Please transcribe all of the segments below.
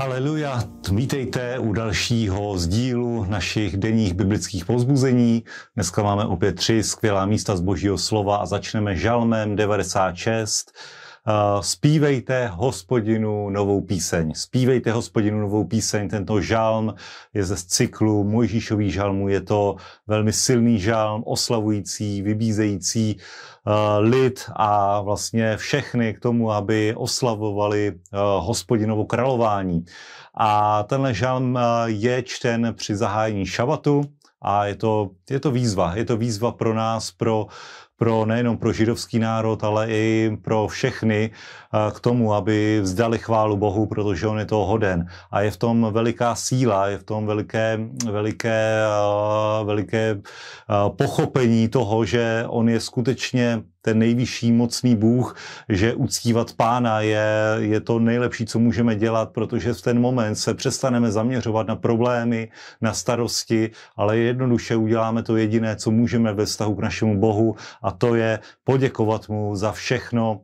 Haleluja, vítejte u dalšího z dílu našich denních biblických pozbuzení. Dneska máme opět tři skvělá místa z božího slova a začneme žalmem 96. Uh, zpívejte hospodinu novou píseň. Zpívejte hospodinu novou píseň. Tento žalm je ze cyklu Mojžíšový žalmu. Je to velmi silný žalm, oslavující, vybízející uh, lid a vlastně všechny k tomu, aby oslavovali uh, hospodinovo králování. A tenhle žalm je čten při zahájení šabatu, a je to, je to výzva. Je to výzva pro nás, pro pro nejenom pro židovský národ, ale i pro všechny eh, k tomu, aby vzdali chválu Bohu, protože on je toho hoden. A je v tom veliká síla, je v tom veliké, veliké, eh, veliké eh, pochopení toho, že on je skutečně ten nejvyšší mocný Bůh, že uctívat pána je, je to nejlepší, co můžeme dělat, protože v ten moment se přestaneme zaměřovat na problémy, na starosti, ale jednoduše uděláme to jediné, co můžeme ve vztahu k našemu Bohu a to je poděkovat mu za všechno,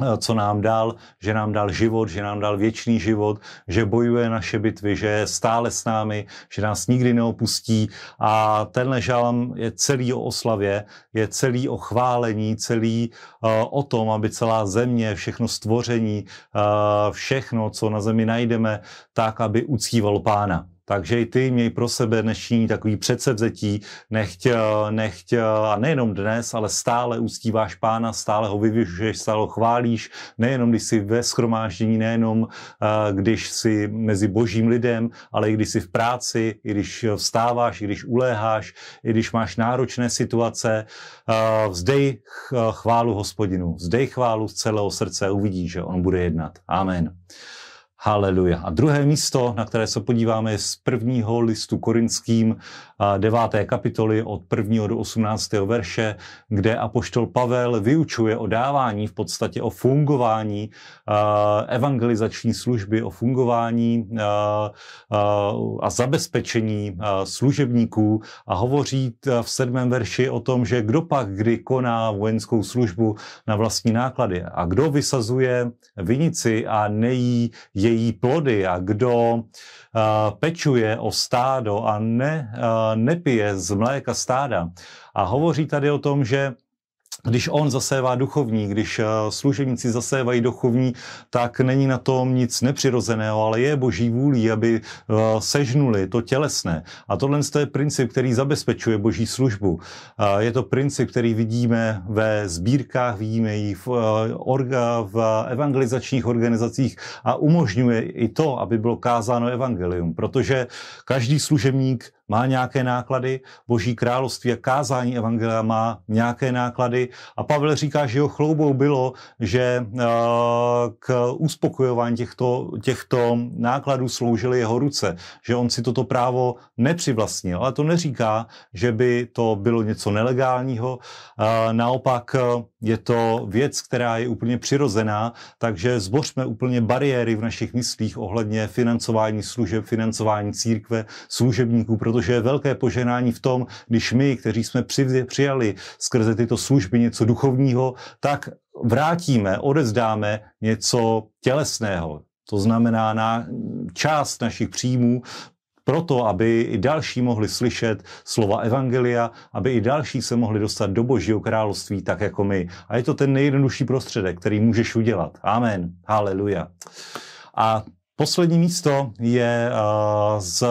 Eh, co nám dal, že nám dal život, že nám dal věčný život, že bojuje naše bitvy, že je stále s námi, že nás nikdy neopustí a tenhle žalm je celý o oslavě, je celý o chválení, celý uh, o tom, aby celá země, všechno stvoření, uh, všechno, co na zemi najdeme, tak, aby uctívalo pána. Takže i ty měj pro sebe dnešní takový předsevzetí, nechť, nechť a nejenom dnes, ale stále uctíváš pána, stále ho vyvyšuješ, stále ho chválíš, nejenom když jsi ve schromáždění, nejenom když jsi mezi božím lidem, ale i když jsi v práci, i když vstáváš, i když uléháš, i když máš náročné situace, vzdej chválu hospodinu, vzdej chválu z celého srdce uvidíš, že on bude jednat. Amen. Haleluja. A druhé místo, na které se podíváme, je z prvního listu korinským, deváté kapitoly od prvního do 18. verše, kde apoštol Pavel vyučuje o dávání, v podstatě o fungování evangelizační služby, o fungování a zabezpečení služebníků a hovoří v sedmém verši o tom, že kdo pak kdy koná vojenskou službu na vlastní náklady a kdo vysazuje vinici a nejí jej její plody a kdo pečuje o stádo a ne, nepije z mléka stáda. A hovoří tady o tom, že když on zasévá duchovní, když eh, služebníci zasévají duchovní, tak není na tom nic nepřirozeného, ale je boží vůlí, aby eh, sežnuli to tělesné. A tohle je princip, který zabezpečuje boží službu. Je to princip, který vidíme ve sbírkách, vidíme ji v, eh, v evangelizačních organizacích a umožňuje i to, aby bylo kázáno evangelium, protože každý služebník má nějaké náklady, Boží království a kázání Evangelia má nějaké náklady a Pavel říká, že jeho chloubou bylo, že eh, k uspokojování těchto, těchto nákladů sloužily jeho ruce, že on si toto právo nepřivlastnil. Ale to neříká, že by to bylo něco nelegálního, naopak eh, je to věc, která je úplně přirozená, takže zbořme úplně bariéry v našich myslích ohledně financování služeb, financování církve, služebníků, protože je velké poženání v tom, když my, kteří jsme přijali skrze tyto služby něco duchovního, tak vrátíme, odezdáme něco tělesného. To znamená na část našich příjmů proto, aby i další mohli slyšet slova Evangelia, aby i další se mohli dostat do Božího království tak jako my. A je to ten nejjednodušší prostředek, který můžeš udělat. Amen. Haleluja. A poslední místo je uh, z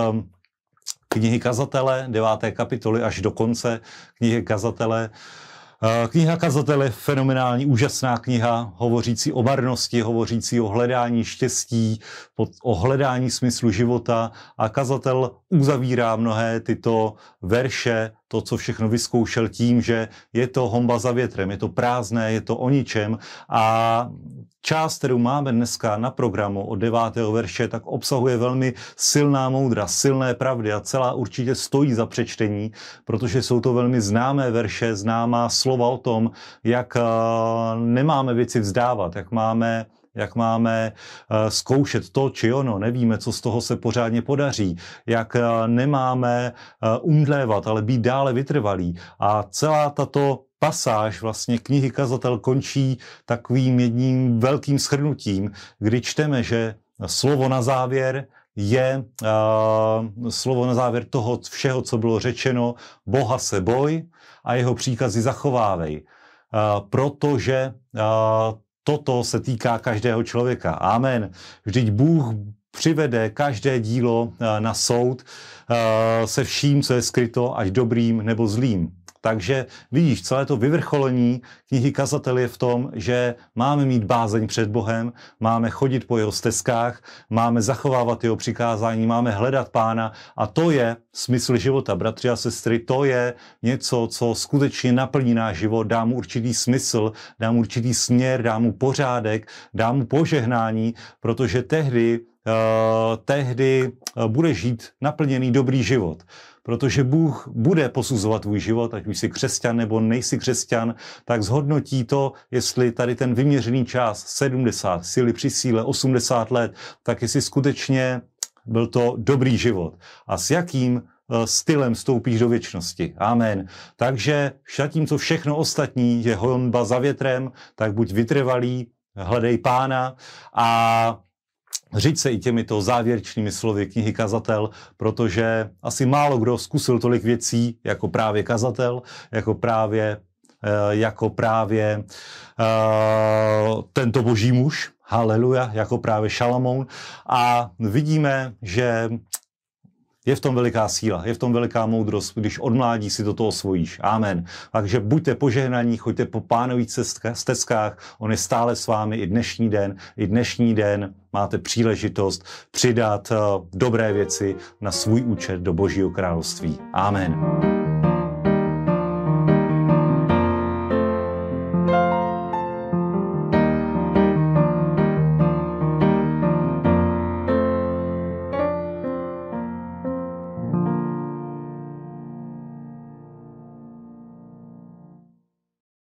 knihy Kazatele, deváté kapitoly až do konce knihy Kazatele. Eh, kniha Kazatel je fenomenální, úžasná kniha, hovořící o varnosti, hovořící o hledání štěstí, o hledání smyslu života a kazatel uzavírá mnohé tyto verše, to, co všechno vyzkoušel tím, že je to homba za větrem, je to prázdné, je to o ničem a část, kterou máme dneska na programu od 9. verše, tak obsahuje velmi silná moudra, silné pravdy a celá určitě stojí za přečtení, protože jsou to velmi známé verše, známá slova o tom, jak eh, nemáme věci vzdávat, jak máme jak máme eh, zkoušet to či ono, nevíme, co z toho se pořádně podaří, jak eh, nemáme umdlévat, ale být dále vytrvalí. A celá tato pasáž vlastně knihy Kazatel končí takovým jedním velkým shrnutím, kdy čteme, že slovo na závěr je uh, slovo na závěr toho všeho, co bylo řečeno, Boha se boj a jeho příkazy zachovávej, uh, protože uh, toto se týká každého člověka. Amen. Vždyť Bůh přivede každé dílo na soud se vším, co je skryto, až dobrým nebo zlým. Takže vidíš, celé to vyvrcholení knihy Kazatel je v tom, že máme mít bázeň před Bohem, máme chodit po jeho stezkách, máme zachovávat jeho přikázání, máme hledat pána a to je smysl života, bratři a sestry, to je něco, co skutečně naplní náš život, dá mu určitý smysl, dá mu určitý směr, dá mu pořádek, dá mu požehnání, protože tehdy tehdy uh, bude žít naplněný dobrý život protože Bůh bude posuzovat tvůj život, ať už jsi křesťan nebo nejsi křesťan, tak zhodnotí to, jestli tady ten vyměřený čas 70, síly při síle 80 let, tak jestli skutečně byl to dobrý život. A s jakým eh, stylem vstoupíš do věčnosti. Amen. Takže zatímco všechno ostatní je honba za větrem, tak buď vytrvalý, hledej pána a říct se i těmito závěrečnými slovy knihy Kazatel, protože asi málo kdo zkusil tolik věcí jako právě kazatel, jako právě eh, jako právě uh, tento boží muž, haleluja, jako právě Šalamoun. A vidíme, že je v tom veliká síla, je v tom veliká moudrost, když od mládí si toto osvojíš. Amen. Takže buďte požehnaní, choďte po pánových stezkách, on je stále s vámi i dnešní den, i dnešní den máte příležitost přidat uh, dobré věci na svůj účet do Božího království. Amen.